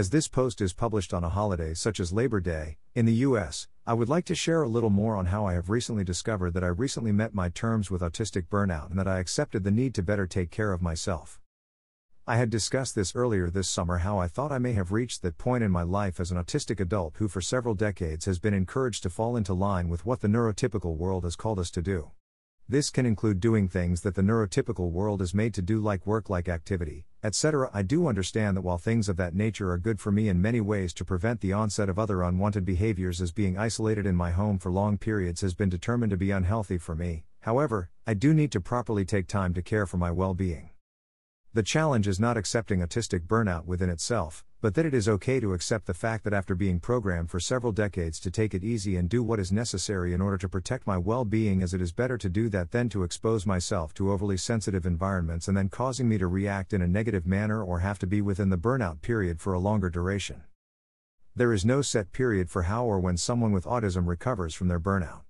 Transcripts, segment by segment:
As this post is published on a holiday such as Labor Day, in the US, I would like to share a little more on how I have recently discovered that I recently met my terms with autistic burnout and that I accepted the need to better take care of myself. I had discussed this earlier this summer how I thought I may have reached that point in my life as an autistic adult who for several decades has been encouraged to fall into line with what the neurotypical world has called us to do. This can include doing things that the neurotypical world is made to do, like work like activity, etc. I do understand that while things of that nature are good for me in many ways to prevent the onset of other unwanted behaviors, as being isolated in my home for long periods has been determined to be unhealthy for me, however, I do need to properly take time to care for my well being. The challenge is not accepting autistic burnout within itself, but that it is okay to accept the fact that after being programmed for several decades to take it easy and do what is necessary in order to protect my well being, as it is better to do that than to expose myself to overly sensitive environments and then causing me to react in a negative manner or have to be within the burnout period for a longer duration. There is no set period for how or when someone with autism recovers from their burnout.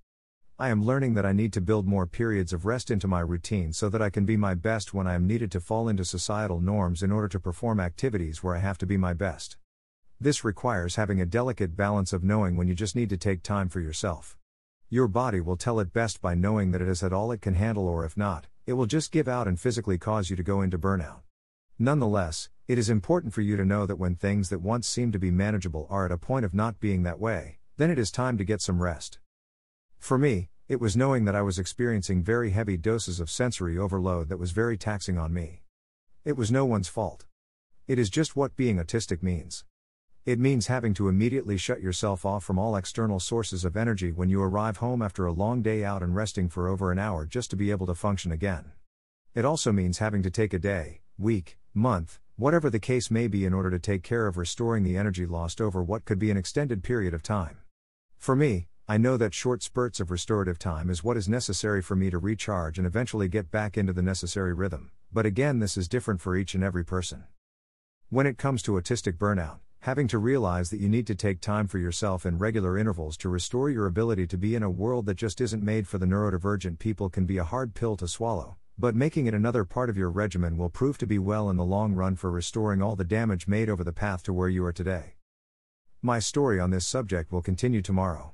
I am learning that I need to build more periods of rest into my routine so that I can be my best when I am needed to fall into societal norms in order to perform activities where I have to be my best. This requires having a delicate balance of knowing when you just need to take time for yourself. Your body will tell it best by knowing that it has had all it can handle, or if not, it will just give out and physically cause you to go into burnout. Nonetheless, it is important for you to know that when things that once seemed to be manageable are at a point of not being that way, then it is time to get some rest. For me, it was knowing that I was experiencing very heavy doses of sensory overload that was very taxing on me. It was no one's fault. It is just what being autistic means. It means having to immediately shut yourself off from all external sources of energy when you arrive home after a long day out and resting for over an hour just to be able to function again. It also means having to take a day, week, month, whatever the case may be in order to take care of restoring the energy lost over what could be an extended period of time. For me, I know that short spurts of restorative time is what is necessary for me to recharge and eventually get back into the necessary rhythm, but again, this is different for each and every person. When it comes to autistic burnout, having to realize that you need to take time for yourself in regular intervals to restore your ability to be in a world that just isn't made for the neurodivergent people can be a hard pill to swallow, but making it another part of your regimen will prove to be well in the long run for restoring all the damage made over the path to where you are today. My story on this subject will continue tomorrow.